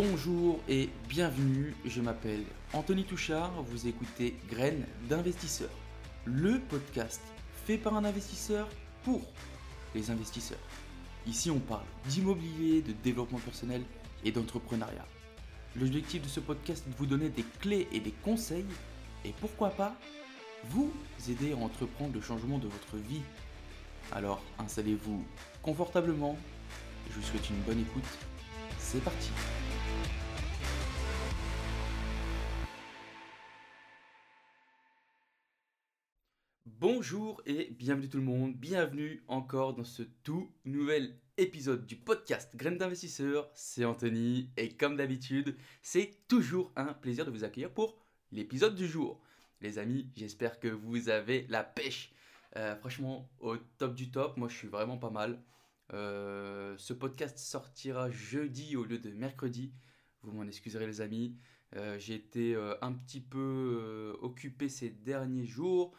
Bonjour et bienvenue, je m'appelle Anthony Touchard, vous écoutez Graines d'investisseurs, le podcast fait par un investisseur pour les investisseurs. Ici on parle d'immobilier, de développement personnel et d'entrepreneuriat. L'objectif de ce podcast est de vous donner des clés et des conseils et pourquoi pas vous aider à entreprendre le changement de votre vie. Alors installez-vous confortablement, je vous souhaite une bonne écoute, c'est parti Bonjour et bienvenue tout le monde, bienvenue encore dans ce tout nouvel épisode du podcast Graines d'investisseurs, c'est Anthony et comme d'habitude, c'est toujours un plaisir de vous accueillir pour l'épisode du jour. Les amis, j'espère que vous avez la pêche. Euh, franchement, au top du top, moi je suis vraiment pas mal. Euh, ce podcast sortira jeudi au lieu de mercredi. Vous m'en excuserez les amis. Euh, j'ai été un petit peu occupé ces derniers jours.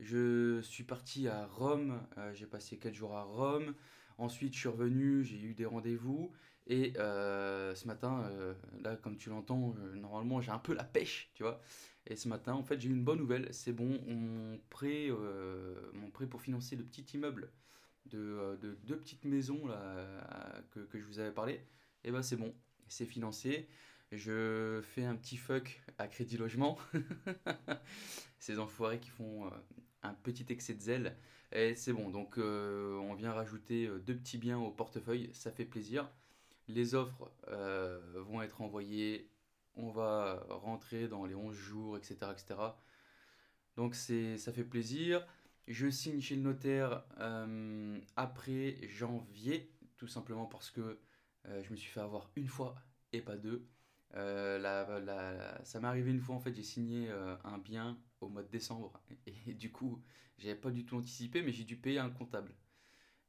Je suis parti à Rome, euh, j'ai passé 4 jours à Rome. Ensuite, je suis revenu, j'ai eu des rendez-vous. Et euh, ce matin, euh, là, comme tu l'entends, normalement, j'ai un peu la pêche, tu vois. Et ce matin, en fait, j'ai eu une bonne nouvelle. C'est bon, mon prêt, mon prêt pour financer le petit immeuble de, deux petites maisons que, je vous avais parlé, et eh ben c'est bon, c'est financé. Je fais un petit fuck à Crédit Logement. Ces enfoirés qui font un petit excès de zèle. Et c'est bon, donc euh, on vient rajouter euh, deux petits biens au portefeuille, ça fait plaisir. Les offres vont être envoyées, on va rentrer dans les 11 jours, etc. etc. Donc ça fait plaisir. Je signe chez le notaire après janvier, tout simplement parce que je me suis fait avoir une fois et pas deux. Euh, la, ça m'est arrivé une fois, en fait, j'ai signé euh, un bien au mois de décembre. Et, du coup, j'avais pas du tout anticipé, mais j'ai dû payer un comptable.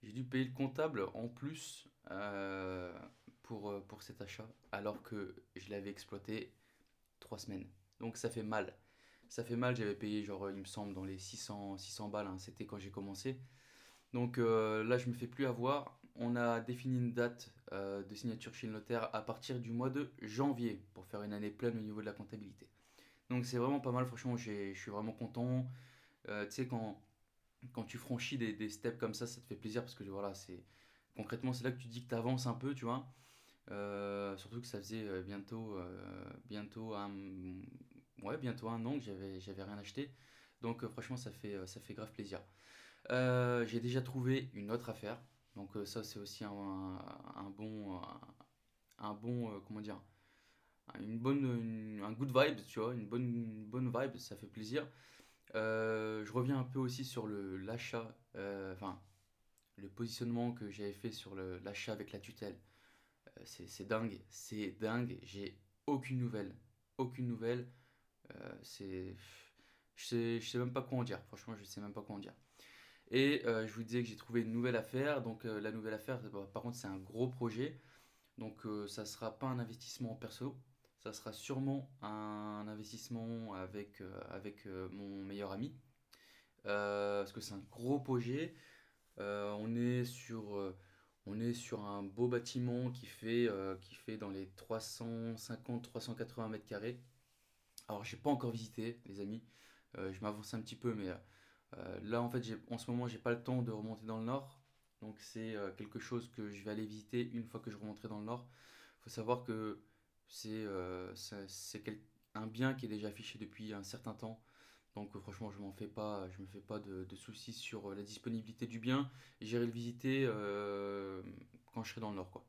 J'ai dû payer le comptable en plus euh, pour, pour cet achat, alors que je l'avais exploité trois semaines. Donc ça fait mal. Ça fait mal, j'avais payé, genre, il me semble, dans les 600, 600 balles. Hein. C'était quand j'ai commencé. Donc là, je me fais plus avoir on a défini une date euh, de signature chez le notaire à partir du mois de janvier pour faire une année pleine au niveau de la comptabilité. Donc c'est vraiment pas mal, franchement, je suis vraiment content. Euh, tu sais, quand, quand tu franchis des, steps comme ça, ça te fait plaisir parce que voilà, c'est concrètement, c'est là que tu dis que tu avances un peu, tu vois. Euh, surtout que ça faisait bientôt, bientôt, un, ouais, bientôt un an que j'avais, rien acheté. Donc franchement, ça fait, ça fait grave plaisir. j'ai déjà trouvé une autre affaire donc euh, ça c'est aussi un, bon, un, bon, euh, comment dire, une bonne, un good vibe, tu vois, une bonne, bonne vibe, ça fait plaisir. Euh, je reviens un peu aussi sur le l'achat, enfin le positionnement que j'avais fait sur l'achat avec la tutelle. c'est dingue, c'est dingue. J'ai aucune nouvelle, aucune nouvelle. c'est, je sais, je sais même pas quoi en dire. Franchement, je sais même pas quoi en dire. Et euh, je vous disais que j'ai trouvé une nouvelle affaire. Donc euh, la nouvelle affaire, bah, par contre, c'est un gros projet. Donc euh, ça ne sera pas un investissement perso. Ça sera sûrement un investissement avec, avec mon meilleur ami. parce que c'est un gros projet. on, est sur, on est sur un beau bâtiment qui fait, qui fait dans les 350-380 mètres carrés. Alors j'ai pas encore visité les amis. je m'avance un petit peu mais euh, là, en fait, en ce moment, j'ai pas le temps de remonter dans le nord. Donc, c'est euh, quelque chose que je vais aller visiter une fois que je remonterai dans le nord. Il faut savoir que c'est euh, un bien qui est déjà affiché depuis un certain temps. Donc franchement, je m'en fais pas, je me fais pas de, soucis sur la disponibilité du bien. J'irai le visiter quand je serai dans le nord, quoi.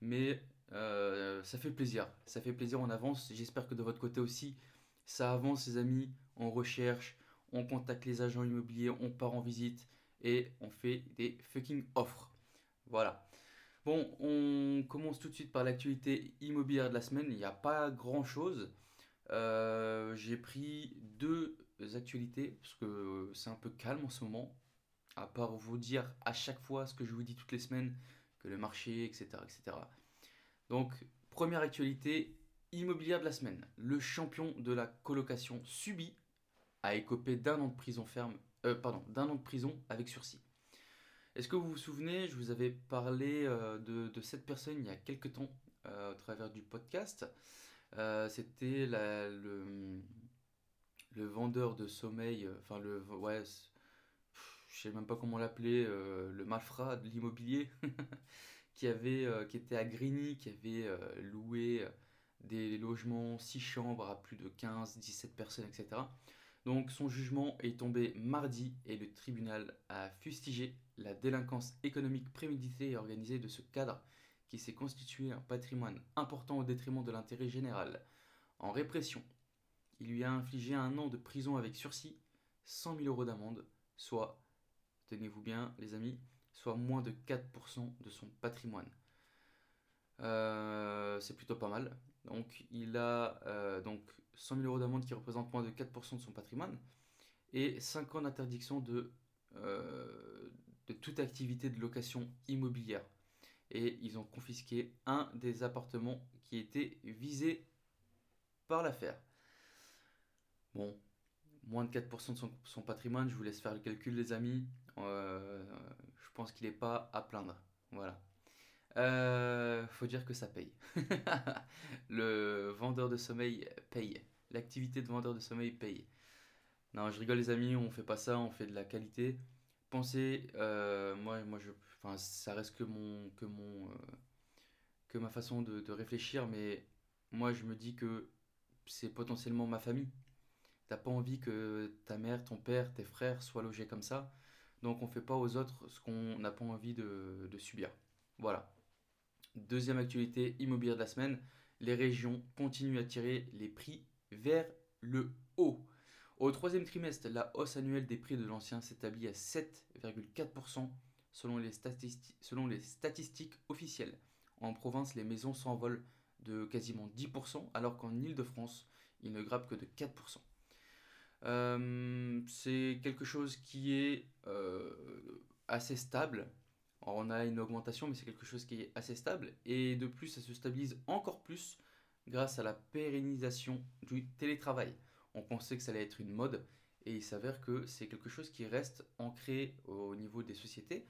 Mais ça fait plaisir, ça fait plaisir, on avance. J'espère que de votre côté aussi, ça avance, les amis. On recherche, on contacte les agents immobiliers, on part en visite et on fait des fucking offres. Voilà. Bon, on commence tout de suite par l'actualité immobilière de la semaine. Il n'y a pas grand chose. Euh, j'ai pris deux actualités parce que c'est un peu calme en ce moment. À part vous dire à chaque fois ce que je vous dis toutes les semaines, que le marché, etc. etc. Donc, première actualité immobilière de la semaine. Le champion de la colocation subit a écopé d'un an de prison ferme, euh, d'un an de prison avec sursis. Est-ce que vous vous souvenez, je vous avais parlé euh, de, cette personne il y a quelques temps, au travers du podcast. C'était le, vendeur de sommeil, enfin le ouais, je sais même pas comment l'appeler, le malfrat de l'immobilier, qui qui était à Grigny, qui avait loué des logements 6 chambres à plus de 15, 17 personnes, etc. Donc son jugement est tombé mardi et le tribunal a fustigé la délinquance économique préméditée et organisée de ce cadre qui s'est constitué un patrimoine important au détriment de l'intérêt général. En répression, il lui a infligé un an de prison avec sursis, 100 000 euros d'amende, soit, tenez-vous bien les amis, soit moins de 4% de son patrimoine. Euh, c'est plutôt pas mal. Donc il a euh, donc 100 000 euros d'amende qui représentent moins de 4% de son patrimoine et 5 ans d'interdiction de, euh, toute activité de location immobilière. Et ils ont confisqué un des appartements qui était visé par l'affaire. Bon, moins de 4% de son, patrimoine, je vous laisse faire le calcul les amis. je pense qu'il n'est pas à plaindre. Voilà. Euh, faut dire que ça paye. le vendeur de sommeil paye. L'activité de vendeur de sommeil paye. Non, je rigole les amis, on fait pas ça, on fait de la qualité. Pensez, euh, moi, moi je, enfin, ça reste que mon, que mon, euh, que ma façon de, réfléchir, mais moi je me dis que c'est potentiellement ma famille. T'as pas envie que ta mère, ton père, tes frères soient logés comme ça, donc on fait pas aux autres ce qu'on n'a pas envie de, de subir. Voilà. Deuxième actualité immobilière de la semaine, les régions continuent à tirer les prix vers le haut. Au troisième trimestre, la hausse annuelle des prix de l'ancien s'établit à 7,4% selon les, statistiques officielles. En province, les maisons s'envolent de quasiment 10%, alors qu'en Ile-de-France, ils ne grappent que de 4%. Euh, c'est quelque chose qui est euh, assez stable on a une augmentation, mais c'est quelque chose qui est assez stable. Et de plus, ça se stabilise encore plus grâce à la pérennisation du télétravail. On pensait que ça allait être une mode, et il s'avère que c'est quelque chose qui reste ancré au niveau des sociétés.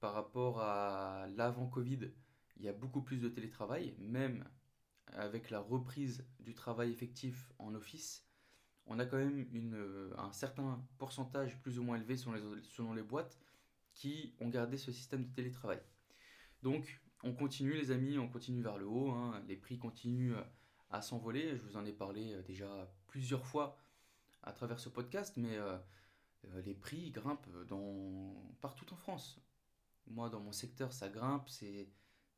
Par rapport à l'avant Covid, il y a beaucoup plus de télétravail, même avec la reprise du travail effectif en office. On a quand même un certain pourcentage plus ou moins élevé selon les boîtes qui ont gardé ce système de télétravail. Donc, on continue, les amis, on continue vers le haut. Hein. les prix continuent euh, à s'envoler. Je vous en ai parlé euh, déjà plusieurs fois à travers ce podcast, mais euh, les prix grimpent dans, partout en France. Moi, dans mon secteur, ça grimpe, c'est,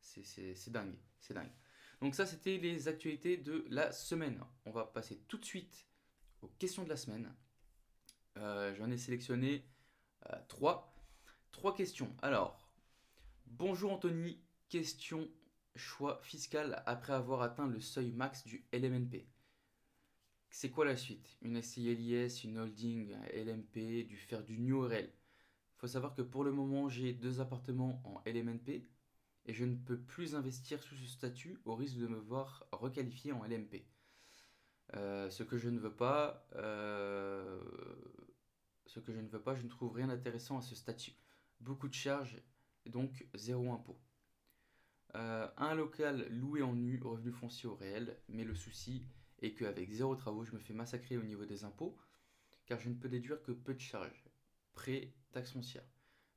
c'est, dingue, c'est dingue. Donc ça, c'était les actualités de la semaine. On va passer tout de suite aux questions de la semaine. j'en ai sélectionné trois. Trois questions. Alors, bonjour Anthony, question choix fiscal après avoir atteint le seuil max du LMNP. C'est quoi la suite? Une SCI une holding, un LMP, du faire du new Il faut savoir que pour le moment, j'ai deux appartements en LMNP et je ne peux plus investir sous ce statut au risque de me voir requalifié en LMP. Euh, ce que je ne veux pas, euh, ce que je ne veux pas, je ne trouve rien d'intéressant à ce statut beaucoup de charges donc zéro impôt. Euh, un local loué en nu, revenu foncier au réel, mais le souci est qu'avec zéro travaux, je me fais massacrer au niveau des impôts, car je ne peux déduire que peu de charges, prêt, taxe foncière.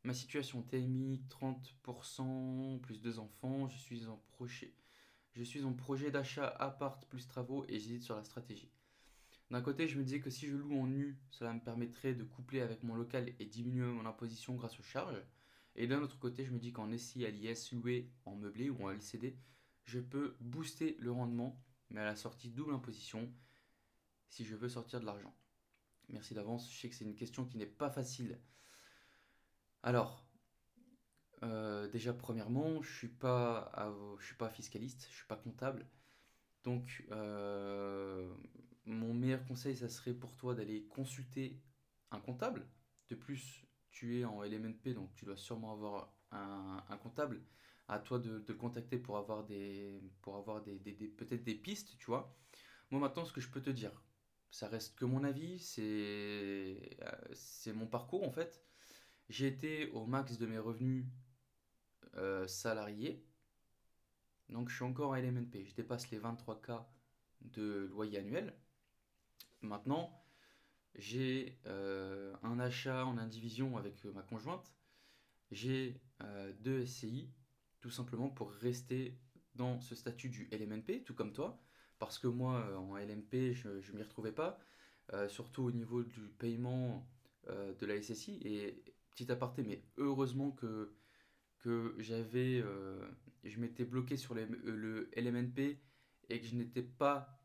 Ma situation TMI 30%, plus deux enfants, je suis en projet, je suis en projet d'achat appart plus travaux et j'hésite sur la stratégie. D'un côté, je me disais que si je loue en nu, cela me permettrait de coupler avec mon local et diminuer mon imposition grâce aux charges. Et d'un autre côté, je me dis qu'en SI à l'IS loué en meublé ou en LCD, je peux booster le rendement, mais à la sortie double imposition si je veux sortir de l'argent. Merci d'avance, je sais que c'est une question qui n'est pas facile. Alors, euh, déjà premièrement, je suis pas, suis pas fiscaliste, je suis pas comptable, donc euh, mon meilleur conseil, ça serait pour toi d'aller consulter un comptable. De plus, tu es en LMNP, donc tu dois sûrement avoir un, comptable. À toi de, le contacter pour avoir des, pour avoir des, peut-être des pistes, tu vois. Moi maintenant, ce que je peux te dire, ça reste que mon avis, c'est, c'est mon parcours en fait. J'ai été au max de mes revenus euh, salariés. Donc je suis encore en LMNP. Je dépasse les 23K de loyer annuel. Maintenant, j'ai euh, un achat en indivision avec ma conjointe. J'ai deux SCI, tout simplement pour rester dans ce statut du LMNP, tout comme toi. Parce que moi, en LMP, je ne m'y retrouvais pas. surtout au niveau du paiement de la SSI. Et petit aparté, mais heureusement que, que j'avais, euh, je m'étais bloqué sur euh, le LMNP et que je n'étais pas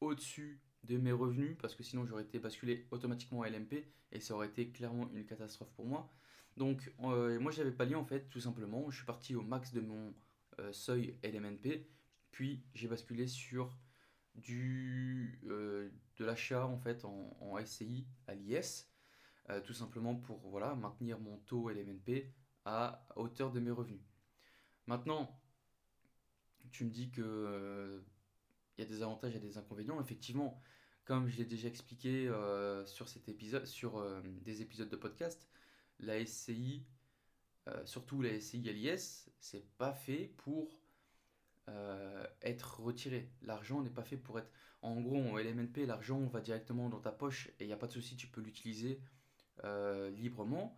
au-dessus de mes revenus parce que sinon j'aurais été basculé automatiquement à LMP et ça aurait été clairement une catastrophe pour moi. Donc euh, moi j'avais pas lié en fait tout simplement, je suis parti au max de mon seuil LMNP puis j'ai basculé sur du de l'achat en fait en, SCI à l'IS euh, tout simplement pour voilà, maintenir mon taux LMNP à hauteur de mes revenus. Maintenant, tu me dis que euh, il y a des avantages et des inconvénients. Effectivement, comme je l'ai déjà expliqué euh, sur cet épisode, sur des épisodes de podcast, la SCI, surtout la SCI à l'IS, c'est pas fait pour être retiré. L'argent n'est pas fait pour être. En gros, en LMNP, l'argent va directement dans ta poche et il n'y a pas de souci, tu peux l'utiliser euh, librement.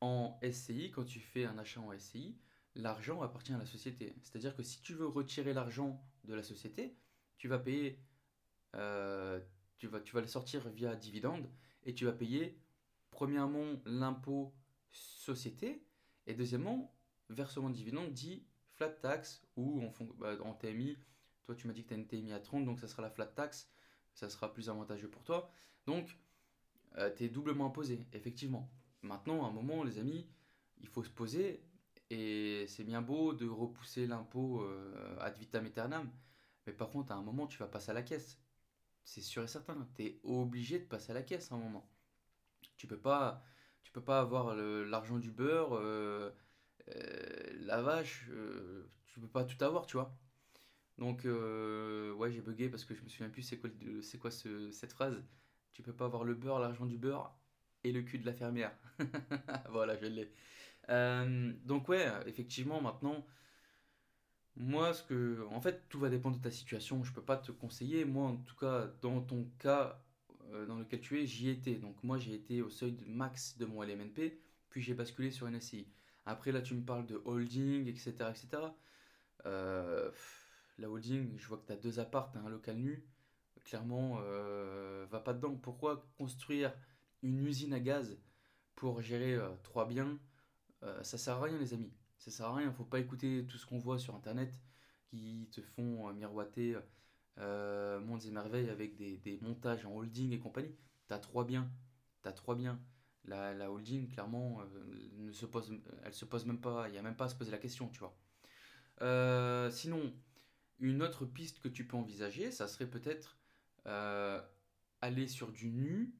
En SCI, quand tu fais un achat en SCI, l'argent appartient à la société. C'est-à-dire que si tu veux retirer l'argent de la société, tu vas payer, euh, tu, vas, tu vas le sortir via dividende et tu vas payer premièrement l'impôt société et deuxièmement versement de dividende dit flat tax ou en, bah, en TMI. Toi, tu m'as dit que tu as une TMI à 30, donc ça sera la flat tax. Ça sera plus avantageux pour toi. Donc, euh, tu es doublement imposé, effectivement. Maintenant, à un moment, les amis, il faut se poser, et c'est bien beau de repousser l'impôt euh, ad vitam aeternam, mais par contre, à un moment, tu vas passer à la caisse. C'est sûr et certain, tu es obligé de passer à la caisse à un moment. Tu peux pas, tu peux pas avoir l'argent du beurre, euh, la vache, tu peux pas tout avoir, tu vois. Donc, ouais, j'ai bugué parce que je me souviens plus c'est quoi, c'est quoi cette phrase. Tu peux pas avoir le beurre, l'argent du beurre et le cul de la fermière. voilà, je l'ai. Euh, donc ouais, effectivement, maintenant, moi, ce que, en fait, tout va dépendre de ta situation. Je peux pas te conseiller. Moi, en tout cas, dans ton cas euh, dans lequel tu es, j'y étais. Donc moi, j'ai été au seuil de max de mon LMNP, puis j'ai basculé sur une SCI. Après, là, tu me parles de holding, etc., etc. Euh, la holding, je vois que tu as deux apparts, un local nu clairement, euh, va pas dedans. Pourquoi construire une usine à gaz pour gérer trois biens Ça sert à rien, les amis. Ça sert à rien. Faut pas écouter tout ce qu'on voit sur internet qui te font miroiter mondes et merveilles avec des, montages en holding et compagnie. T'as trois biens. T'as trois biens. La, la holding, clairement, ne se pose, elle se pose même pas. Il n'y a même pas à se poser la question, tu vois. sinon, une autre piste que tu peux envisager, ça serait peut-être euh, aller sur du nu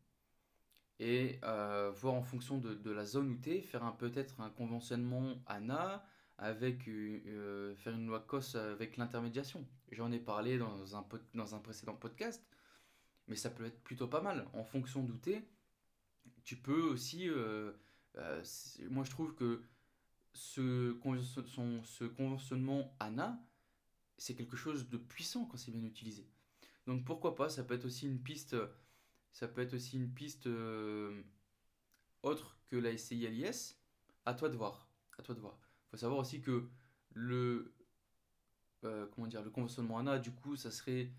et euh, voir en fonction de, la zone où tu es, faire peut-être un conventionnement ANA avec euh, faire une loi COS avec l'intermédiation. J'en ai parlé dans un, dans un précédent podcast, mais ça peut être plutôt pas mal. En fonction d'où tu tu peux aussi... moi je trouve que ce conventionnement ANA, c'est quelque chose de puissant quand c'est bien utilisé. Donc pourquoi pas, ça peut être aussi une piste, ça peut être aussi une piste euh, autre que la SCI LIS. À toi de voir. À toi de voir. Faut savoir aussi que le euh, comment dire le conventionnement ANA, du coup, ça serait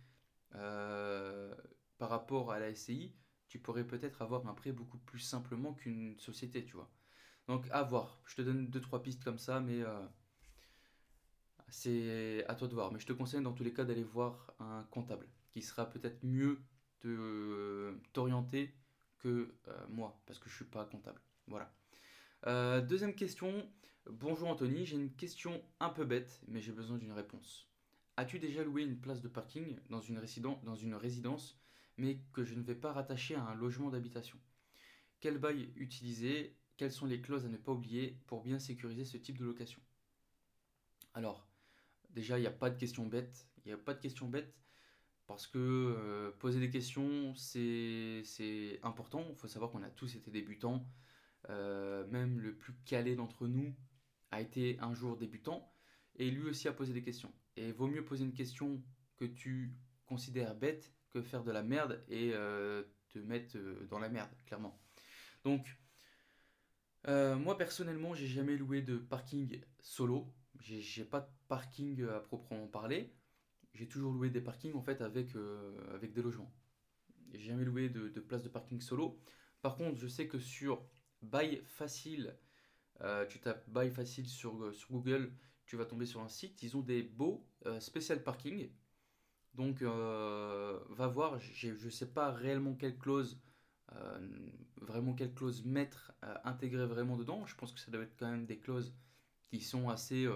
euh, par rapport à la SCI, tu pourrais peut-être avoir un prêt beaucoup plus simplement qu'une société, tu vois. Donc à voir. Je te donne deux trois pistes comme ça, mais c'est à toi de voir. Mais je te conseille dans tous les cas d'aller voir un comptable qui sera peut-être mieux de que euh, moi, parce que je suis pas comptable. Voilà. Euh, deuxième question. Bonjour Anthony, j'ai une question un peu bête, mais j'ai besoin d'une réponse. As-tu déjà loué une place de parking dans une, dans une résidence, mais que je ne vais pas rattacher à un logement d'habitation? Quel bail utiliser? Quelles sont les clauses à ne pas oublier pour bien sécuriser ce type de location? Alors, déjà, il n'y a pas de question bête. Il n'y a pas de question bête. Parce que euh, poser des questions, c'est important. Il faut savoir qu'on a tous été débutants. Euh, même le plus calé d'entre nous a été un jour débutant. et lui aussi a posé des questions. Et vaut mieux poser une question que tu considères bête que faire de la merde et euh, te mettre dans la merde, clairement. Donc, moi personnellement, j'ai jamais loué de parking solo. J'ai pas de parking à proprement parler. J'ai toujours loué des parkings en fait avec, avec des logements. J'ai jamais loué de, de place de parking solo. Par contre, je sais que sur Buy Facile, tu tapes Buy Facile sur, sur Google, tu vas tomber sur un site, ils ont des beaux euh, spécial parking. Donc euh, va voir, je ne sais pas réellement quelle clause, euh, vraiment quelle clause mettre, intégrer vraiment dedans. Je pense que ça doit être quand même des clauses qui sont assez,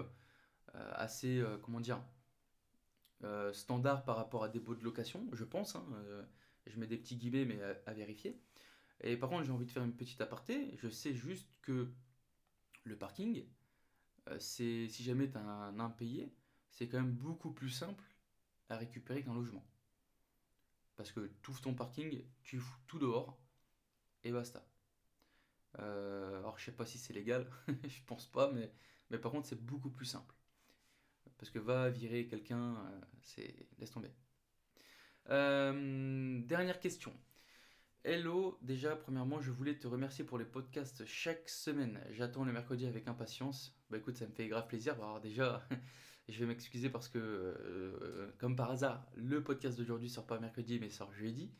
assez comment dire, standard par rapport à des baux de location, je pense. Hein, je mets des petits guillemets, mais à, vérifier. Et par contre, j'ai envie de faire une petite aparté. Je sais juste que le parking, c'est si jamais tu as un impayé, c'est quand même beaucoup plus simple à récupérer qu'un logement. Parce que tu ouvres ton parking, tu fous tout dehors et basta. Euh, alors je sais pas si c'est légal, je pense pas, mais, mais par contre c'est beaucoup plus simple. Parce que va virer quelqu'un, euh, c'est laisse tomber. Euh, dernière question. Hello, déjà premièrement je voulais te remercier pour les podcasts chaque semaine. J'attends le mercredi avec impatience. Bah écoute ça me fait grave plaisir. Alors déjà je vais m'excuser parce que, euh, comme par hasard, le podcast d'aujourd'hui sort pas mercredi mais sort jeudi.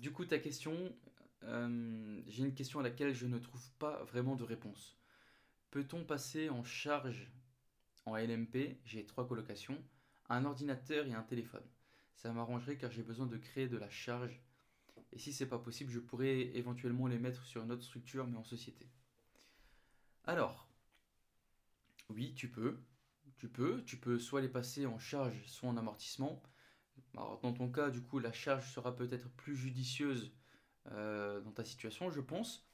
Du coup, ta question, j'ai une question à laquelle je ne trouve pas vraiment de réponse. Peut-on passer en charge en LMP J'ai trois colocations, un ordinateur et un téléphone. Ça m'arrangerait car j'ai besoin de créer de la charge. Et si c'est pas possible, je pourrais éventuellement les mettre sur une autre structure mais en société. Alors, oui, tu peux. Tu peux, tu peux soit les passer en charge, soit en amortissement. Alors, dans ton cas, du coup, la charge sera peut-être plus judicieuse euh, dans ta situation, je pense.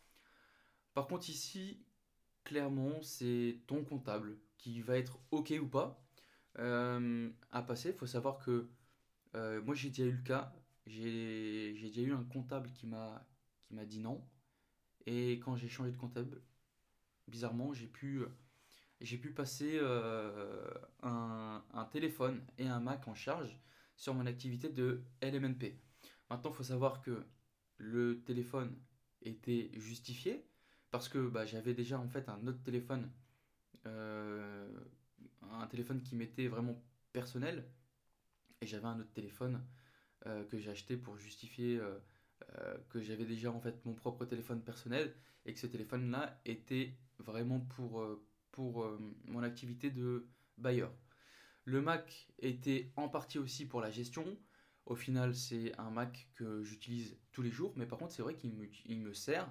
Par contre, ici, clairement, c'est ton comptable qui va être OK ou pas euh, à passer. Il faut savoir que euh, moi, j'ai déjà eu le cas. J'ai déjà eu un comptable qui m'a dit non. Et quand j'ai changé de comptable, bizarrement, j'ai pu pu passer euh, un, téléphone et un Mac en charge sur mon activité de LMNP. Maintenant, il faut savoir que le téléphone était justifié parce que bah, j'avais déjà en fait un autre téléphone, euh, un téléphone qui m'était vraiment personnel et j'avais un autre téléphone euh, que j'ai acheté pour justifier que j'avais déjà en fait mon propre téléphone personnel et que ce téléphone là était vraiment pour pour euh, mon activité de bailleur. Le Mac était en partie aussi pour la gestion. Au final, c'est un Mac que j'utilise tous les jours, mais par contre, c'est vrai qu'il me, sert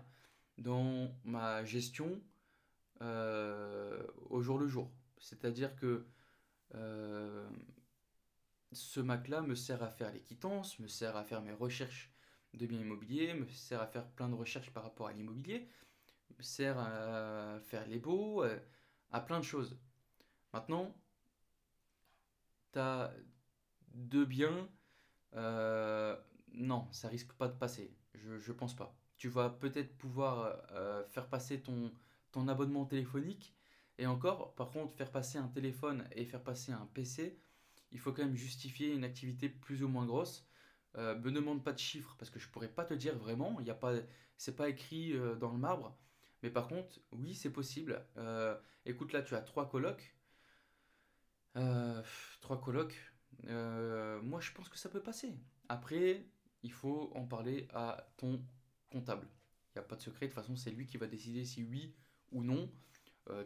dans ma gestion euh, au jour le jour. C'est-à-dire que euh, ce Mac-là me sert à faire les quittances, me sert à faire mes recherches de biens immobiliers, me sert à faire plein de recherches par rapport à l'immobilier, me sert à faire les baux, à plein de choses. Maintenant, tu as deux biens, euh, non, ça risque pas de passer. Je, pense pas. Tu vas peut-être pouvoir euh, faire passer ton, ton abonnement téléphonique. Et encore, par contre, faire passer un téléphone et faire passer un PC, il faut quand même justifier une activité plus ou moins grosse. Euh, me demande pas de chiffres parce que je pourrais pas te dire vraiment. Il y a pas, c'est pas écrit euh, dans le marbre. Mais par contre, oui, c'est possible. Euh, écoute, là, tu as trois colocs. Trois colocs. Moi, je pense que ça peut passer. Après, il faut en parler à ton comptable. Il n'y a pas de secret. De toute façon, c'est lui qui va décider si oui ou non.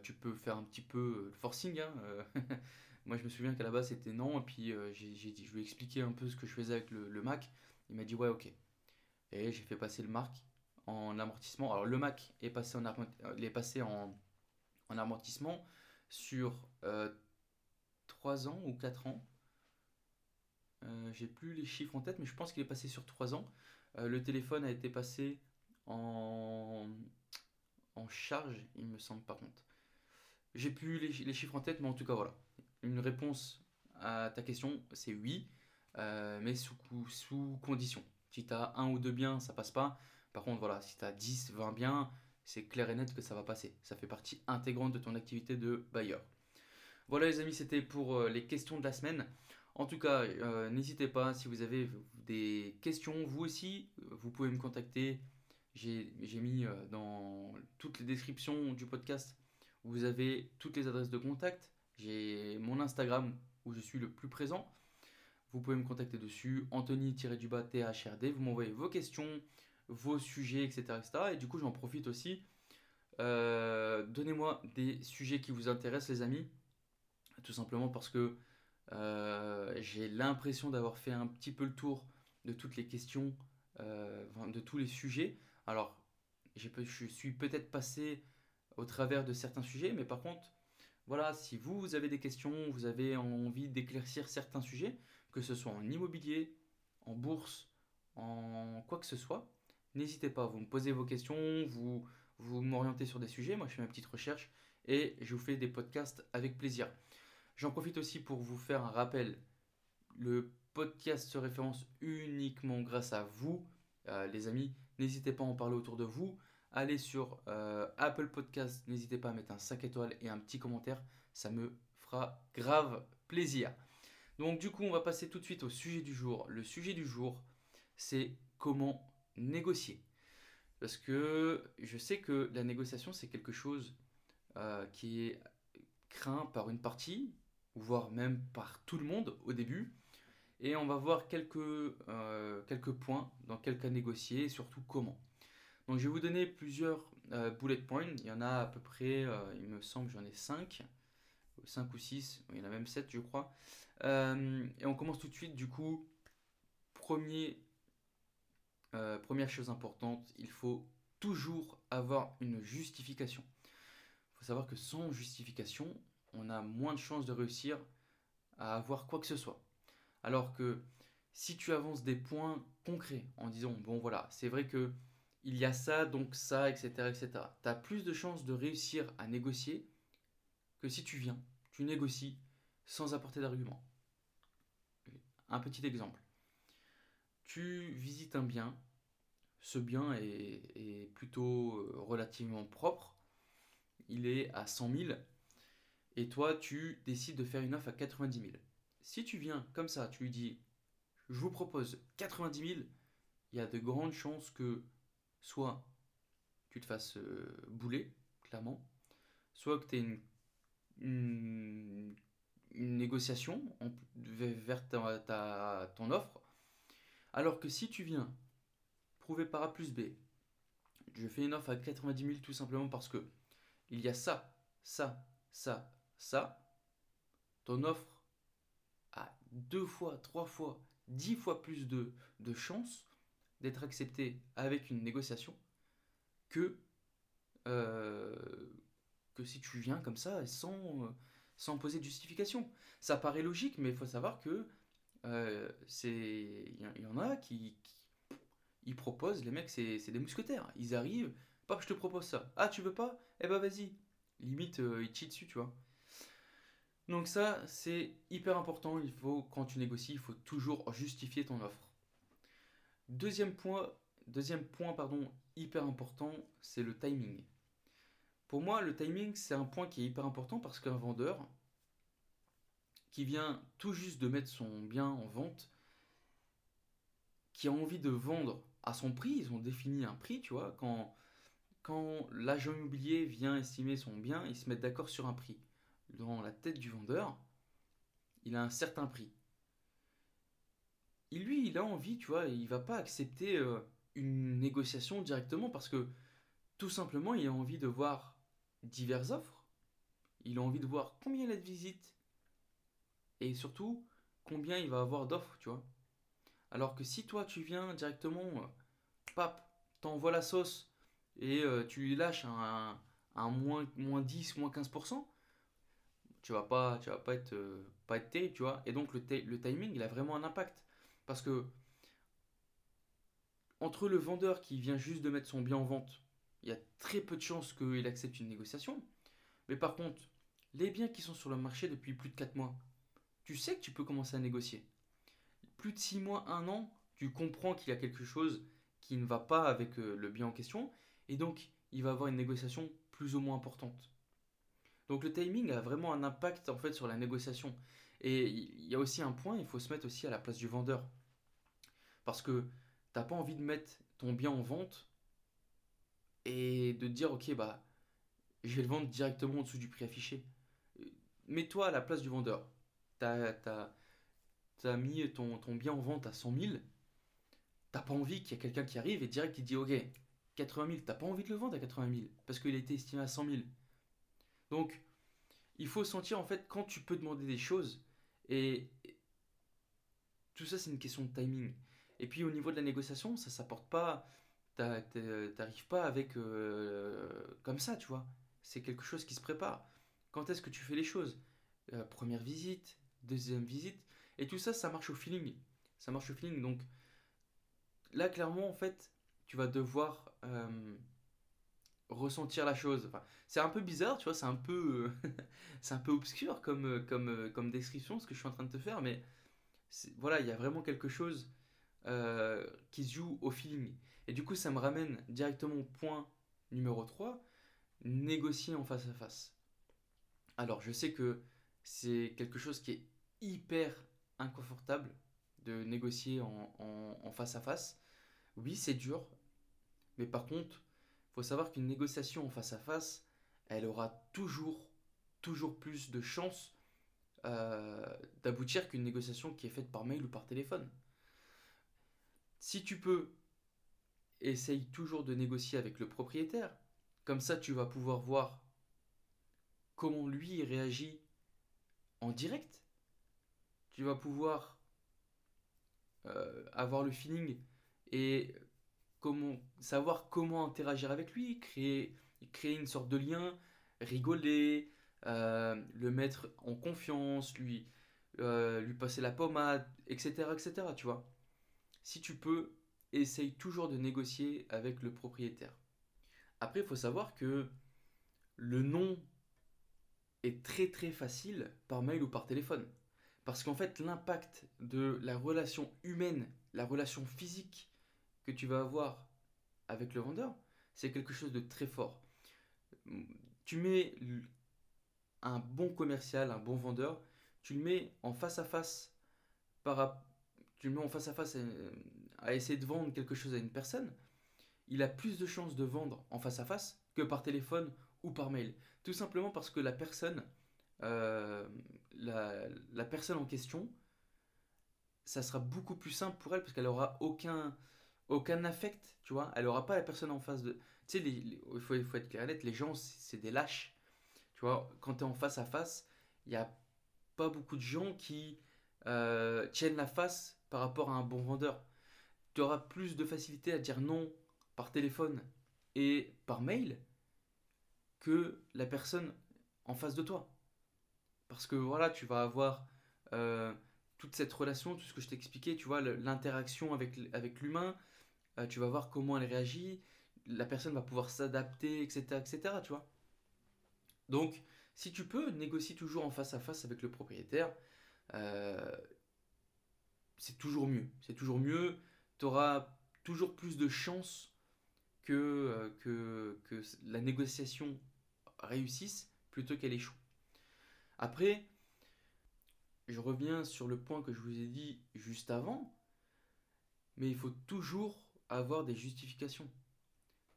tu peux faire un petit peu le forcing. Hein, moi, je me souviens qu'à la base, c'était non. Et puis, j'ai dit, je lui ai expliqué un peu ce que je faisais avec le, le Mac. Il m'a dit, ouais, ok. Et j'ai fait passer le Mac en amortissement. Alors le Mac est passé en, est passé en, en amortissement sur euh, 3 ans ou 4 ans. Euh, J'ai plus les chiffres en tête, mais je pense qu'il est passé sur 3 ans. Euh, le téléphone a été passé en, en charge, il me semble par contre. J'ai plus les, chiffres en tête, mais en tout cas voilà. Une réponse à ta question, c'est oui, euh, mais sous, sous condition. Si tu as un ou deux biens, ça passe pas. Par contre, voilà, si tu as 10, 20 biens, c'est clair et net que ça va passer. Ça fait partie intégrante de ton activité de bailleur. Voilà les amis, c'était pour euh, les questions de la semaine. En tout cas, euh, n'hésitez pas, si vous avez des questions, vous aussi, vous pouvez me contacter. J'ai mis euh, dans toutes les descriptions du podcast, vous avez toutes les adresses de contact. J'ai mon Instagram où je suis le plus présent. Vous pouvez me contacter dessus, Anthony-du-bas THRD. Vous m'envoyez vos questions, vos sujets, etc. etc. Et du coup, j'en profite aussi. Euh, donnez-moi des sujets qui vous intéressent, les amis. Tout simplement parce que euh, j'ai l'impression d'avoir fait un petit peu le tour de toutes les questions, de tous les sujets. Alors, je suis peut-être passé au travers de certains sujets, mais par contre, voilà, si vous avez des questions, vous avez envie d'éclaircir certains sujets, que ce soit en immobilier, en bourse, en quoi que ce soit, n'hésitez pas, vous me posez vos questions, vous, vous m'orientez sur des sujets, moi je fais ma petite recherche et je vous fais des podcasts avec plaisir. J'en profite aussi pour vous faire un rappel. Le podcast se référence uniquement grâce à vous, euh, les amis. N'hésitez pas à en parler autour de vous. Allez sur euh, Apple Podcast, n'hésitez pas à mettre un 5 étoiles et un petit commentaire. Ça me fera grave plaisir. Donc du coup, on va passer tout de suite au sujet du jour. Le sujet du jour, c'est comment négocier. Parce que je sais que la négociation, c'est quelque chose euh, qui est craint par une partie, voire même par tout le monde au début. Et on va voir quelques, euh, quelques points dans quel cas négocier et surtout comment. Donc je vais vous donner plusieurs euh, bullet points. Il y en a à peu près, il me semble, j'en ai 5. 5 ou 6, il y en a même 7 je crois. et on commence tout de suite du coup. Euh, première chose importante, il faut toujours avoir une justification. Il faut savoir que sans justification, on a moins de chances de réussir à avoir quoi que ce soit. Alors que si tu avances des points concrets en disant bon voilà, c'est vrai que il y a ça, donc ça, etc. etc. Tu as plus de chances de réussir à négocier que si tu viens, tu négocies sans apporter d'argument. Un petit exemple tu visites un bien, ce bien est, plutôt euh, relativement propre, il est à 100 000, et toi tu décides de faire une offre à 90 000. Si tu viens comme ça, tu lui dis, je vous propose 90 000, il y a de grandes chances que soit tu te fasses euh, bouler, clairement, soit que tu aies une, négociation vers ta, ton offre, alors que si tu viens prouver par A plus B, je fais une offre à 90 000 tout simplement parce que il y a ça, ça, ça, ça, ton offre deux fois, trois fois, dix fois plus de, de chances d'être acceptée avec une négociation que, euh, si tu viens comme ça sans, sans poser de justification. Ça paraît logique, mais il faut savoir que euh, c'est y, en a qui, proposent les mecs c'est des mousquetaires. Ils arrivent pas je te propose ça. Ah tu veux pas? Eh ben vas-y. Limite euh, ils cheat dessus tu vois donc ça c'est hyper important. Il faut quand tu négocies il faut toujours justifier ton offre. Deuxième point deuxième point pardon hyper important c'est le timing. Pour moi le timing c'est un point qui est hyper important parce qu'un vendeur qui vient tout juste de mettre son bien en vente, qui a envie de vendre à son prix, ils ont défini un prix, tu vois, quand, quand l'agent immobilier vient estimer son bien, ils se mettent d'accord sur un prix. Dans la tête du vendeur, il a un certain prix. Et lui, il a envie, tu vois, il va pas accepter euh, une négociation directement parce que tout simplement, il a envie de voir diverses offres. Il a envie de voir combien il a de visites, et surtout combien il va avoir d'offres, tu vois. Alors que si toi tu viens directement, euh, pap, t'envoies la sauce et euh, tu lui lâches un, un, moins, moins 10, moins 15%, tu vas pas, tu vas pas être, euh, tu vois. Et donc le, le timing, il a vraiment un impact. Parce que entre le vendeur qui vient juste de mettre son bien en vente, il y a très peu de chances qu'il accepte une négociation. Mais par contre, les biens qui sont sur le marché depuis plus de 4 mois, tu sais que tu peux commencer à négocier. Plus de 6 mois, 1 an, tu comprends qu'il y a quelque chose qui ne va pas avec euh, le bien en question, et donc il va avoir une négociation plus ou moins importante. Donc le timing a vraiment un impact en fait sur la négociation. Et il y a aussi un point, il faut se mettre aussi à la place du vendeur. Parce que t'as pas envie de mettre ton bien en vente et de dire ok bah je vais le vendre directement en dessous du prix affiché. Mets-toi à la place du vendeur. T'as as, mis ton, ton bien en vente à 100 000. T'as pas envie qu'il y ait quelqu'un qui arrive et direct qui dit ok 80 000. T'as pas envie de le vendre à 80 000 parce qu'il a été estimé à 100 000. Donc il faut sentir en fait quand tu peux demander des choses et tout ça c'est une question de timing. Et puis au niveau de la négociation, ça s'apporte pas, t'arrives pas avec euh, comme ça, tu vois. C'est quelque chose qui se prépare. Quand est-ce que tu fais les choses? Euh, Première visite, deuxième visite, et tout ça, ça marche au feeling. Ça marche au feeling. Donc là, clairement, en fait, tu vas devoir euh, ressentir la chose. Enfin, c'est un peu bizarre, tu vois, c'est un peu, c'est un peu obscur comme, comme, comme description ce que je suis en train de te faire, mais voilà, il y a vraiment quelque chose euh, qui se joue au feeling. Et du coup, ça me ramène directement au point numéro 3, négocier en face à face. Alors, je sais que c'est quelque chose qui est hyper inconfortable de négocier en, en, face à face. Oui, c'est dur, mais par contre, faut savoir qu'une négociation en face à face, elle aura toujours, toujours plus de chances euh, d'aboutir qu'une négociation qui est faite par mail ou par téléphone. Si tu peux, essaye toujours de négocier avec le propriétaire. Comme ça, tu vas pouvoir voir comment lui réagit en direct. Tu vas pouvoir euh, avoir le feeling et comment, savoir comment interagir avec lui, créer, créer une sorte de lien, rigoler, euh, le mettre en confiance, lui, euh, lui passer la pommade, etc., etc., tu vois si tu peux, essaye toujours de négocier avec le propriétaire. Après, il faut savoir que le nom est très très facile par mail ou par téléphone. Parce qu'en fait, l'impact de la relation humaine, la relation physique que tu vas avoir avec le vendeur, c'est quelque chose de très fort. Tu mets un bon commercial, un bon vendeur, tu le mets en face à face par, tu le mets en face à face à, essayer de vendre quelque chose à une personne, il a plus de chances de vendre en face à face que par téléphone ou par mail. Tout simplement parce que la personne, euh, la, personne en question, ça sera beaucoup plus simple pour elle parce qu'elle aura aucun, aucun affect, tu vois. Elle aura pas la personne en face de. Tu sais, il, faut, faut être clair et net, les gens, c'est des lâches. Tu vois, quand tu es en face à face, il n'y a pas beaucoup de gens qui euh, tiennent la face par rapport à un bon vendeur. Tu auras plus de facilité à dire non par téléphone et par mail que la personne en face de toi. Parce que voilà, tu vas avoir euh, toute cette relation, tout ce que je t'ai expliqué, tu vois, l'interaction avec, avec l'humain, euh, tu vas voir comment elle réagit, la personne va pouvoir s'adapter, etc., etc., tu vois. Donc, si tu peux, négocie toujours en face à face avec le propriétaire. Euh, c'est toujours mieux. C'est toujours mieux. Tu auras toujours plus de chances que, euh, que, que la négociation réussisse plutôt qu'elle échoue. Après, je reviens sur le point que je vous ai dit juste avant, mais il faut toujours avoir des justifications,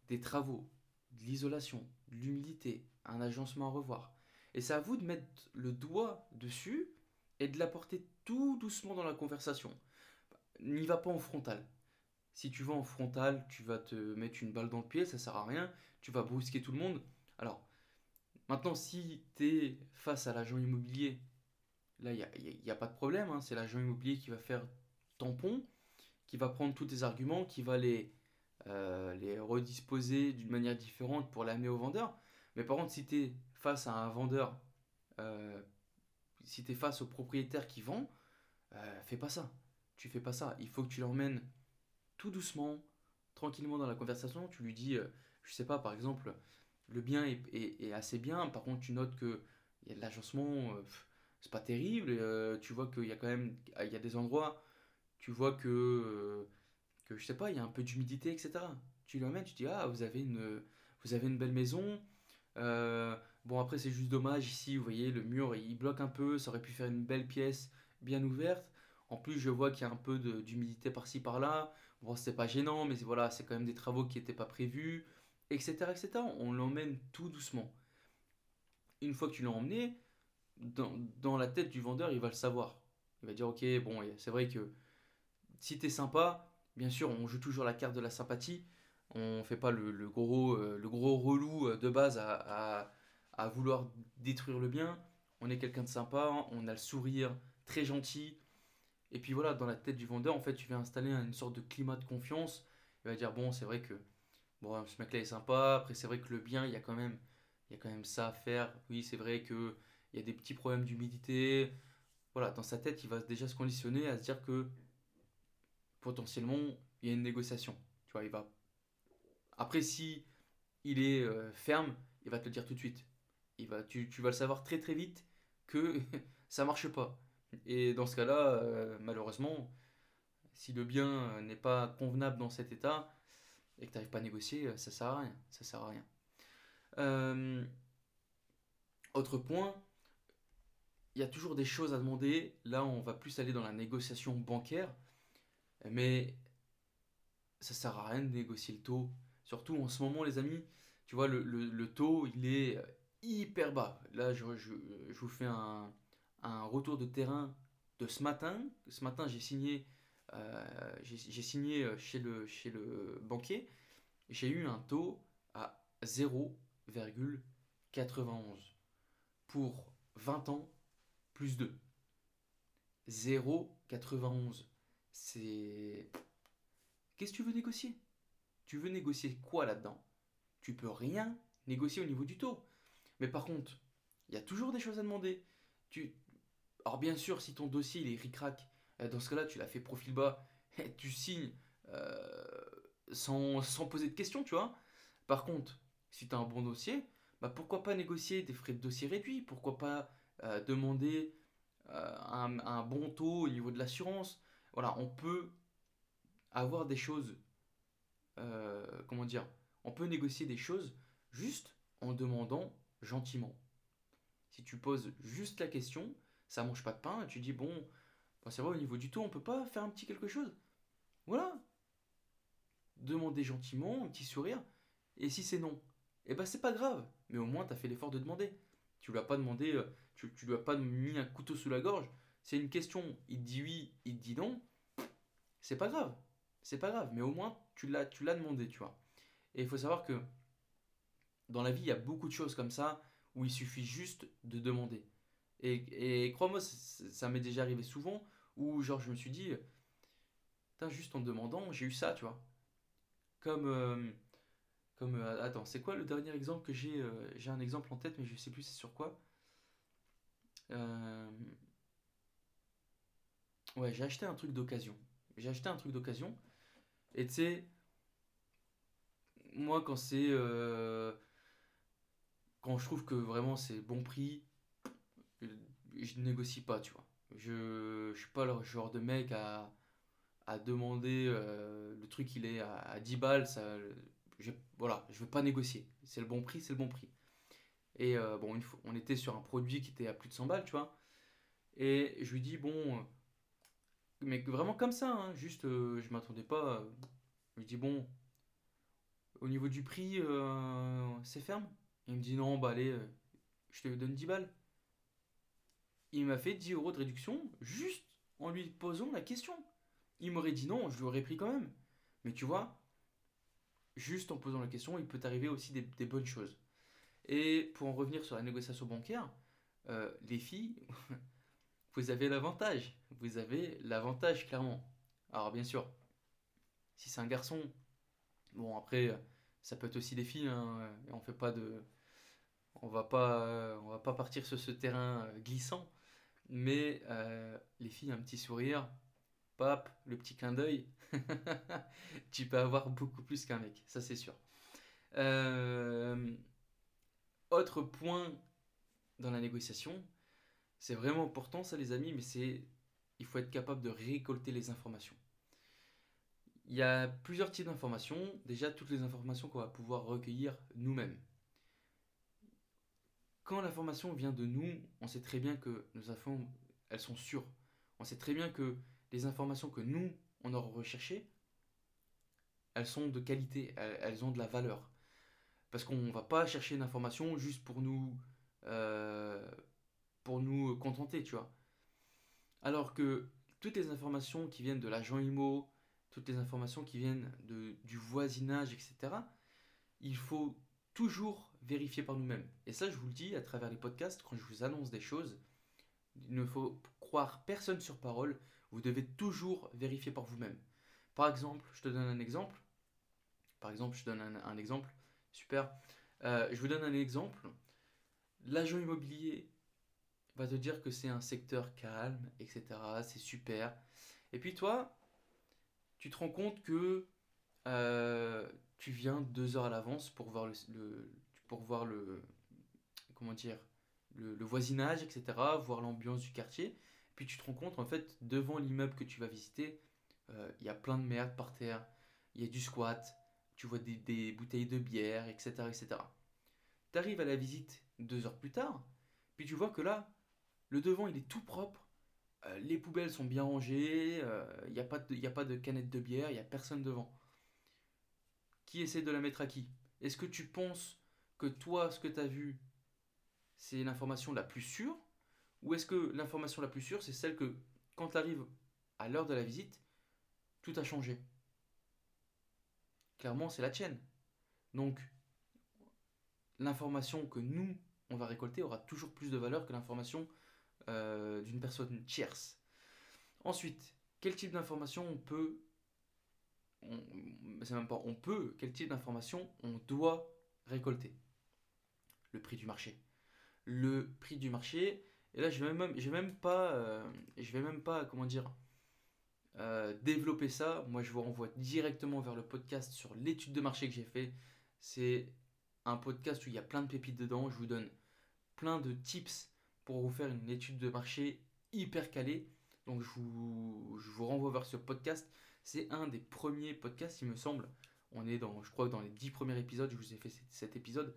des travaux, de l'isolation, de l'humidité, un agencement à revoir. Et c'est à vous de mettre le doigt dessus et de l'apporter tout doucement dans la conversation. N'y va pas en frontal. Si tu vas en frontal, tu vas te mettre une balle dans le pied, ça sert à rien, tu vas brusquer tout le monde. Alors, maintenant, si tu es face à l'agent immobilier, là, il n'y a, a, pas de problème, hein. c'est l'agent immobilier qui va faire tampon, qui va prendre tous tes arguments, qui va les, euh, les redisposer d'une manière différente pour l'amener au vendeur. Mais par contre, si tu es face à un vendeur euh, si tu es face au propriétaire qui vend, euh, fais pas ça. Tu fais pas ça. Il faut que tu l'emmènes tout doucement, tranquillement dans la conversation. Tu lui dis, je sais pas, par exemple, le bien est, assez bien. Par contre, tu notes que il y a de l'agencement, c'est pas terrible. tu vois qu'il y a quand même, des endroits, tu vois que, que je sais pas, il y a un peu d'humidité, etc. Tu l'emmènes, tu dis, ah, vous avez une, vous avez une belle maison. Bon, après, c'est juste dommage. Ici, vous voyez, le mur, il bloque un peu. Ça aurait pu faire une belle pièce bien ouverte. En plus, je vois qu'il y a un peu d'humidité par-ci, par-là. Bon, c'est pas gênant, mais voilà, c'est quand même des travaux qui n'étaient pas prévus, etc., etc. On l'emmène tout doucement. Une fois que tu l'as emmené, dans, la tête du vendeur, il va le savoir. Il va dire, ok, bon, c'est vrai que si tu es sympa, bien sûr, on joue toujours la carte de la sympathie. On fait pas le, gros, euh, le gros relou euh, de base à, à vouloir détruire le bien. On est quelqu'un de sympa, on a le sourire très gentil. Et puis voilà, dans la tête du vendeur, en fait, tu viens installer une sorte de climat de confiance. Il va dire bon, c'est vrai que bon, ce mec-là est sympa. Après, c'est vrai que le bien, il y a quand même, il y a quand même ça à faire. Oui, c'est vrai que il y a des petits problèmes d'humidité. Voilà, dans sa tête, il va déjà se conditionner à se dire que potentiellement, il y a une négociation. Tu vois, il va. Après, si il est euh, ferme, il va te le dire tout de suite tu, vas le savoir très très vite que ça marche pas. Et dans ce cas-là, euh, malheureusement, si le bien n'est pas convenable dans cet état et que tu n'arrives pas à négocier, ça sert rien. Ça sert à rien. Euh, autre point, il y a toujours des choses à demander. Là, on va plus aller dans la négociation bancaire, mais ça sert à rien de négocier le taux. Surtout en ce moment, les amis, tu vois, le, le taux, il est hyper bas. Là, je, vous fais un, retour de terrain de ce matin. Ce matin, j'ai signé, euh, signé chez le, chez le banquier. J'ai eu un taux à 0,91 pour 20 ans plus 2. 0,91. C'est. Qu'est-ce que tu veux négocier? Tu veux négocier quoi là-dedans? Tu peux rien négocier au niveau du taux. Mais par contre, il y a toujours des choses à demander. Tu... Alors bien sûr, si ton dossier est ric-rac, euh, dans ce cas-là, tu l'as fait profil bas, tu signes euh, sans, poser de questions, tu vois. Par contre, si tu as un bon dossier, bah pourquoi pas négocier des frais de dossier réduits? Pourquoi pas euh, demander un, bon taux au niveau de l'assurance? Voilà, on peut avoir des choses... comment dire On peut négocier des choses juste en demandant gentiment. Si tu poses juste la question, ça mange pas de pain, tu dis bon, c'est vrai au niveau du taux, on peut pas faire un petit quelque chose. Voilà. Demander gentiment, un petit sourire, et si c'est non, eh ben c'est pas grave, mais au moins tu as fait l'effort de demander. Tu lui as pas demandé, euh, tu lui as pas mis un couteau sous la gorge. C'est une question, il dit oui, il dit non, c'est pas grave. C'est pas grave, mais au moins tu l'as demandé, tu vois. Et il faut savoir que dans la vie, il y a beaucoup de choses comme ça où il suffit juste de demander. Et, crois-moi, ça, m'est déjà arrivé souvent où genre je me suis dit, juste en demandant, j'ai eu ça, tu vois. Comme, euh, comme euh, attends, c'est quoi le dernier exemple que j'ai euh, J'ai un exemple en tête, mais je sais plus c'est sur quoi. Ouais, j'ai acheté un truc d'occasion. J'ai acheté un truc d'occasion. Et tu sais, moi quand c'est quand je trouve que vraiment c'est bon prix, je négocie pas, tu vois. Je, je suis pas le genre de mec à, à demander euh, le truc il est à, 10 balles, ça, je, voilà, je veux pas négocier. C'est le bon prix, c'est le bon prix. Et euh, bon, une fois, on était sur un produit qui était à plus de 100 balles, tu vois. Et je lui dis, bon, mais vraiment comme ça, hein, juste, euh, je m'attendais pas. je lui dis, bon, au niveau du prix, c'est ferme il me dit non, bah allez, euh, je te donne 10 balles. Il m'a fait 10 euros de réduction juste en lui posant la question. Il m'aurait dit non, je l'aurais pris quand même. Mais tu vois, juste en posant la question, il peut arriver aussi des, bonnes choses. Et pour en revenir sur la négociation bancaire, euh, les filles, vous avez l'avantage. Vous avez l'avantage clairement. Alors bien sûr, si c'est un garçon, bon après, ça peut être aussi des filles, hein, on fait pas de, on va pas, va pas partir sur ce terrain euh, glissant, mais euh, les filles, un petit sourire, pape, le petit clin d'œil, tu peux avoir beaucoup plus qu'un mec, ça c'est sûr. Euh, autre point dans la négociation, c'est vraiment important ça les amis, mais c'est il faut être capable de récolter les informations. Il y a plusieurs types d'informations. Déjà, toutes les informations qu'on va pouvoir recueillir nous-mêmes quand l'information vient de nous, on sait très bien que nos infos, elles sont sûres. On sait très bien que les informations que nous, on aura recherchées, elles sont de qualité, elles, ont de la valeur. Parce qu'on ne va pas chercher une information juste pour nous, euh, pour nous contenter, tu vois. Alors que toutes les informations qui viennent de l'agent IMO, toutes les informations qui viennent de, du voisinage, etc., il faut toujours vérifier par nous-mêmes. Et ça, je vous le dis à travers les podcasts, quand je vous annonce des choses, il ne faut croire personne sur parole, vous devez toujours vérifier par vous-même. Par exemple, je te donne un exemple. Par exemple, je te donne un, exemple. Super. Euh, je vous donne un exemple. L'agent immobilier va te dire que c'est un secteur calme, etc. C'est super. Et puis toi, tu te rends compte que euh, tu viens deux heures à l'avance pour voir le, pour voir le comment dire le, voisinage, etc. Voir l'ambiance du quartier. Puis tu te rends compte en fait devant l'immeuble que tu vas visiter, euh, il y a plein de merde par terre, il y a du squat, tu vois des, des bouteilles de bière, etc. etc. Tu arrives à la visite deux heures plus tard, puis tu vois que là, le devant, il est tout propre. Euh, les poubelles sont bien rangées. Euh, il n'y a, pas de, a pas de canette de bière. Il n'y a personne devant. Qui essaie de la mettre à qui? Est-ce que tu penses que toi, ce que tu as vu, c'est l'information la plus sûre? Ou est-ce que l'information la plus sûre, c'est celle que, quand tu arrives à l'heure de la visite, tout a changé? Clairement, c'est la tienne. Donc, l'information que nous, on va récolter aura toujours plus de valeur que l'information euh, d'une personne tierce. Ensuite, quel type d'information on peut, c'est même pas on peut, quel type d'information on doit récolter? Le prix du marché. Le prix du marché, et là je vais même, vais même pas, euh, je vais même pas, comment dire, euh, développer ça. Moi je vous renvoie directement vers le podcast sur l'étude de marché que j'ai fait. C'est un podcast où il y a plein de pépites dedans. Je vous donne plein de tips pour vous faire une étude de marché hyper calée. Donc je vous, je vous renvoie vers ce podcast. C'est un des premiers podcasts, il me semble. On est dans, je crois, dans les dix premiers épisodes. Je vous ai fait cet épisode,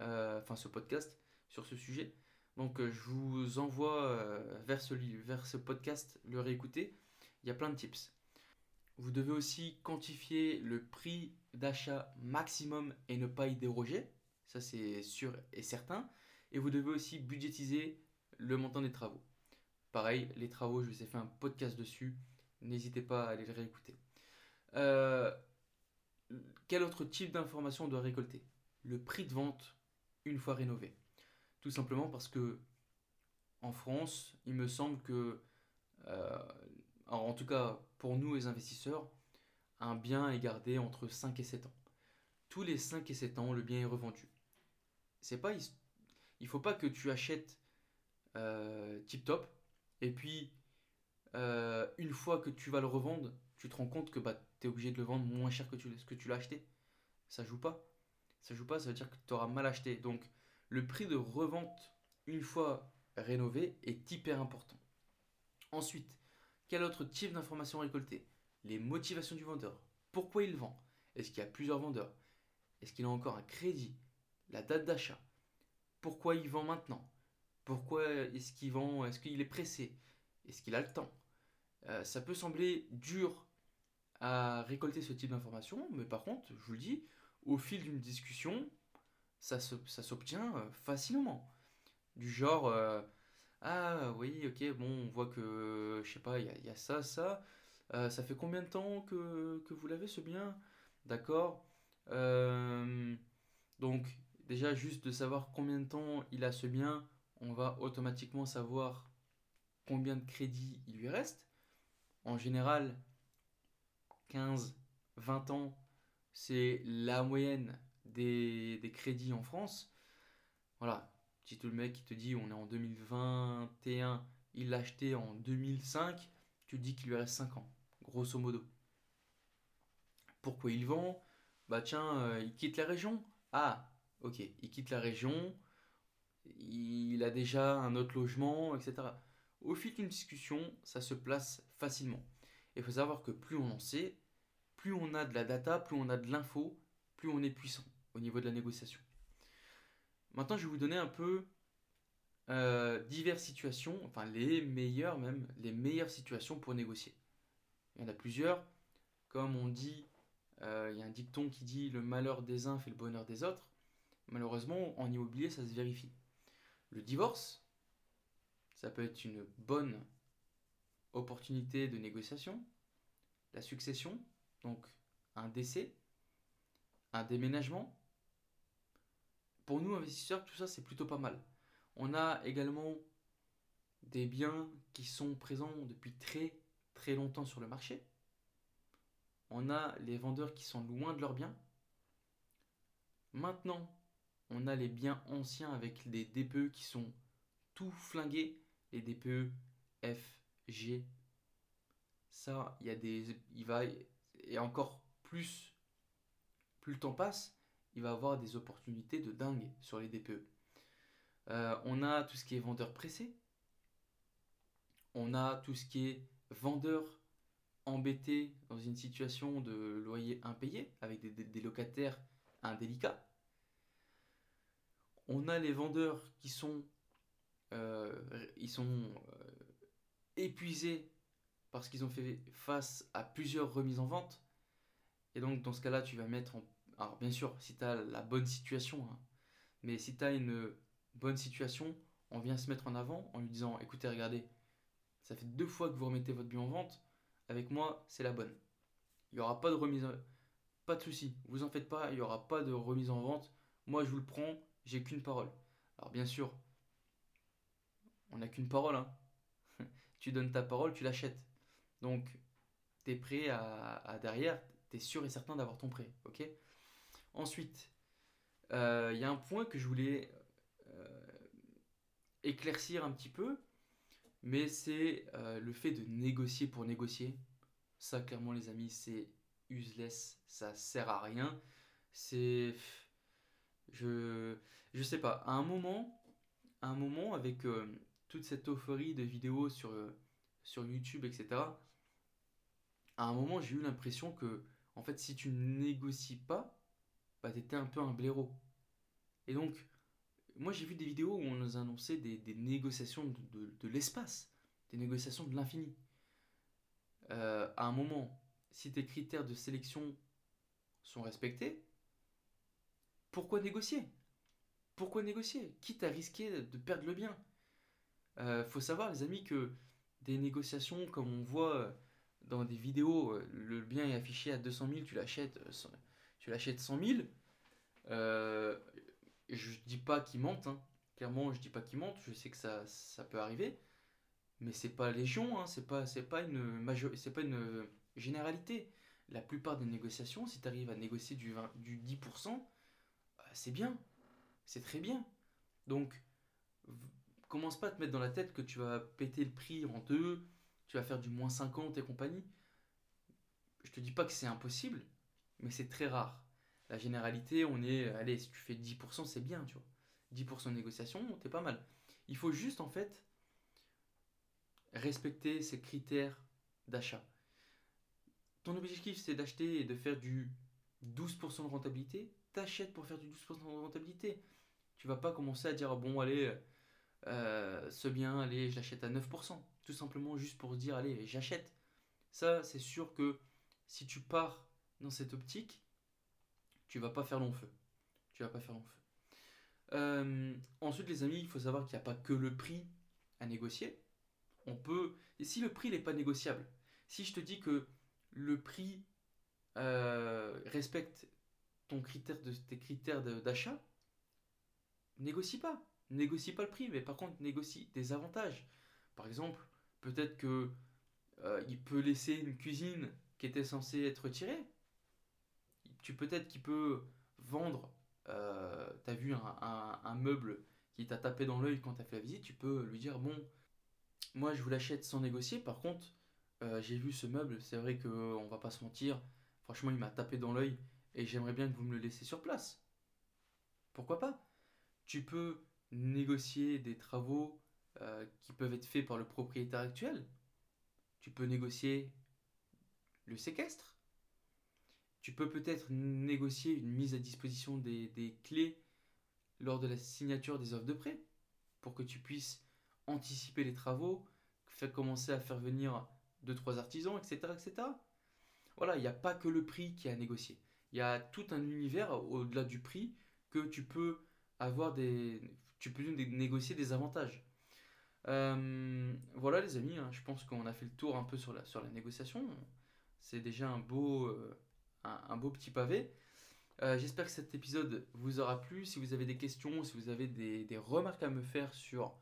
euh, enfin ce podcast sur ce sujet. Donc euh, je vous envoie euh, vers, ce, vers ce podcast, le réécouter. Il y a plein de tips. Vous devez aussi quantifier le prix d'achat maximum et ne pas y déroger. Ça c'est sûr et certain. Et vous devez aussi budgétiser le montant des travaux. Pareil, les travaux, je vous ai fait un podcast dessus. N'hésitez pas à aller le réécouter. Euh, quel autre type d'information on doit récolter? Le prix de vente une fois rénové. Tout simplement parce que en France, il me semble que, euh, en tout cas pour nous les investisseurs, un bien est gardé entre 5 et 7 ans. Tous les 5 et 7 ans, le bien est revendu. C'est pas il faut pas que tu achètes euh, tip top et puis euh, une fois que tu vas le revendre, tu te rends compte que bah, tu es obligé de le vendre moins cher que, tu, que tu l'as acheté. Ça joue pas. Ça joue pas, ça veut dire que tu auras mal acheté. Donc le prix de revente une fois rénové est hyper important. Ensuite, quel autre type d'information récolter? Les motivations du vendeur. Pourquoi il vend? Est-ce qu'il y a plusieurs vendeurs? Est-ce qu'il a encore un crédit? La date d'achat? Pourquoi il vend maintenant? Pourquoi est-ce qu'il vend? Est-ce qu'il est pressé? Est-ce qu'il a le temps? Euh, Ça peut sembler dur à récolter ce type d'informations, mais par contre, je vous le dis, au fil d'une discussion, ça, s'obtient euh, facilement. Du genre, euh, ah oui, ok, bon, on voit que, je sais pas, il y, a ça, ça. ça fait combien de temps que, que vous l'avez ce bien? D'accord? donc, déjà juste de savoir combien de temps il a ce bien, on va automatiquement savoir combien de crédits il lui reste. En général, 15, 20 ans, c'est la moyenne des, crédits en France. Voilà, si tout le mec te dit on est en 2021, il l'a acheté en 2005, tu dis qu'il lui reste 5 ans, grosso modo. Pourquoi il vend? Bah tiens, euh, il quitte la région? Ah, ok, il quitte la région, il a déjà un autre logement, etc. Au fil d'une discussion, ça se place facilement. Il faut savoir que plus on en sait, plus on a de la data, plus on a de l'info, plus on est puissant au niveau de la négociation. Maintenant, je vais vous donner un peu euh, diverses situations, enfin les meilleures même, les meilleures situations pour négocier. Il y en a plusieurs. Comme on dit, euh, il y a un dicton qui dit le malheur des uns fait le bonheur des autres. Malheureusement, en immobilier, ça se vérifie. Le divorce, ça peut être une bonne opportunité de négociation. La succession, donc un décès, un déménagement. Pour nous, investisseurs, tout ça, c'est plutôt pas mal. On a également des biens qui sont présents depuis très très longtemps sur le marché. On a les vendeurs qui sont loin de leurs biens. Maintenant, on a les biens anciens avec des DPE qui sont tout flingués, les DPE F, G. Ça, il y a des il et encore plus plus le temps passe, il va avoir des opportunités de dingue sur les DPE. Euh, on a tout ce qui est vendeur pressé. On a tout ce qui est vendeur embêté dans une situation de loyer impayé avec des, locataires indélicats. On a les vendeurs qui sont, euh, ils sont euh, épuisés parce qu'ils ont fait face à plusieurs remises en vente. Et donc dans ce cas-là, tu vas mettre en... Alors bien sûr, si tu as la bonne situation, hein, mais si tu as une bonne situation, on vient se mettre en avant en lui disant écoutez, regardez, ça fait deux fois que vous remettez votre bien en vente, avec moi, c'est la bonne. Il n'y aura pas de remise, pas de souci, vous en faites pas, il n'y aura pas de remise en vente. Moi, je vous le prends, j'ai qu'une parole. Alors, bien sûr, on n'a qu'une parole. Hein. tu donnes ta parole, tu l'achètes. Donc, tu es prêt à, derrière, tu es sûr et certain d'avoir ton prêt. ok? Ensuite, euh, il y a un point que je voulais éclaircir un petit peu, mais c'est euh, le fait de négocier pour négocier. Ça, clairement, les amis, c'est useless, ça sert à rien. C'est. Je. Je sais pas, à un moment, un moment avec euh, toute cette euphorie de vidéos sur, euh, sur YouTube, etc., à un moment, j'ai eu l'impression que, en fait, si tu négocies pas, bah, t'étais un peu un blaireau. Et donc, moi, j'ai vu des vidéos où on nous annonçait des, des négociations de, de, l'espace, des négociations de l'infini. Euh, à un moment, si tes critères de sélection sont respectés, pourquoi négocier? Pourquoi négocier? Quitte à risquer de perdre le bien. Euh, faut savoir, les amis, que des négociations, comme on voit dans des vidéos, euh, le bien est affiché à 200 000, tu l'achètes, euh, tu l'achètes 100 000. Euh, je dis pas qu'ils mentent, hein. clairement je dis pas qu'ils mentent, je sais que ça, ça peut arriver, mais c'est pas légion, hein. c'est pas, c'est pas, une c'est pas une généralité. La plupart des négociations, si tu arrives à négocier du, 20, du 10%, bah, c'est bien, c'est très bien. Donc, commence pas à te mettre dans la tête que tu vas péter le prix en deux, tu vas faire du moins 50 et compagnie. Je te dis pas que c'est impossible, mais c'est très rare. La généralité, on est, allez, si tu fais 10%, c'est bien, tu vois. 10% de négociation, t'es pas mal. Il faut juste, en fait, respecter ces critères d'achat. Ton objectif, c'est d'acheter et de faire du 12% de rentabilité. T'achètes pour faire du 12% de rentabilité. Tu vas pas commencer à dire, bon, allez, euh, ce bien, allez, je l'achète à 9%. Tout simplement juste pour dire, allez, j'achète. Ça, c'est sûr que si tu pars dans cette optique, tu vas pas faire long feu. Tu vas pas faire long feu. Euh, ensuite, les amis, il faut savoir qu'il n'y a pas que le prix à négocier. On peut. Et si le prix n'est pas négociable, si je te dis que le prix euh, respecte ton critère de, tes critères d'achat, négocie pas. Négocie pas le prix, mais par contre, négocie des avantages. Par exemple, peut-être que euh, il peut laisser une cuisine qui était censée être retirée tu peut-être qu'il peut vendre, euh, tu as vu un, meuble qui t'a tapé dans l'œil quand tu as fait la visite, tu peux lui dire, bon, moi je vous l'achète sans négocier, par contre, euh, j'ai vu ce meuble, c'est vrai qu'on va pas se mentir, franchement il m'a tapé dans l'œil et j'aimerais bien que vous me le laissiez sur place. Pourquoi pas? Tu peux négocier des travaux euh, qui peuvent être faits par le propriétaire actuel. Tu peux négocier le séquestre. Tu peux peut-être négocier une mise à disposition des, clés lors de la signature des offres de prêt pour que tu puisses anticiper les travaux, faire commencer à faire venir deux trois artisans, etc., etc. Voilà, il n'y a pas que le prix qui est à négocier. Il y a tout un univers au-delà du prix que tu peux avoir des, tu peux négocier des avantages. Euh, voilà les amis, hein, je pense qu'on a fait le tour un peu sur la, sur la négociation. C'est déjà un beau, euh, un, beau petit pavé. Euh, j'espère que cet épisode vous aura plu. Si vous avez des questions, si vous avez des, des remarques à me faire sur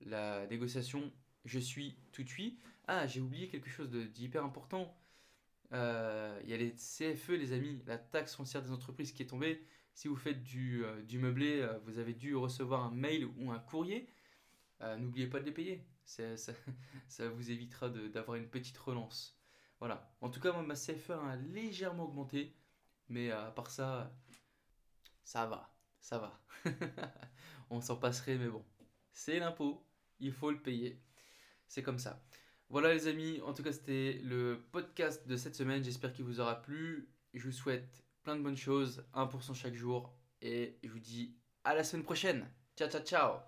la négociation, je suis tout de suite. Ah, j'ai oublié quelque chose d'hyper important. Euh, il y a les CFE, les amis, la taxe foncière des entreprises qui est tombée. Si vous faites du, euh, du meublé, euh, vous avez dû recevoir un mail ou un courrier. N'oubliez pas de les payer. Ça, ça, vous évitera d'avoir une petite relance. Voilà. En tout cas, ma CFE a légèrement augmenté. Mais à part ça, ça va. Ça va. On s'en passerait, mais bon. C'est l'impôt. Il faut le payer. C'est comme ça. Voilà les amis, en tout cas c'était le podcast de cette semaine, j'espère qu'il vous aura plu. Je vous souhaite plein de bonnes choses, 1% chaque jour, et je vous dis à la semaine prochaine. Ciao ciao ciao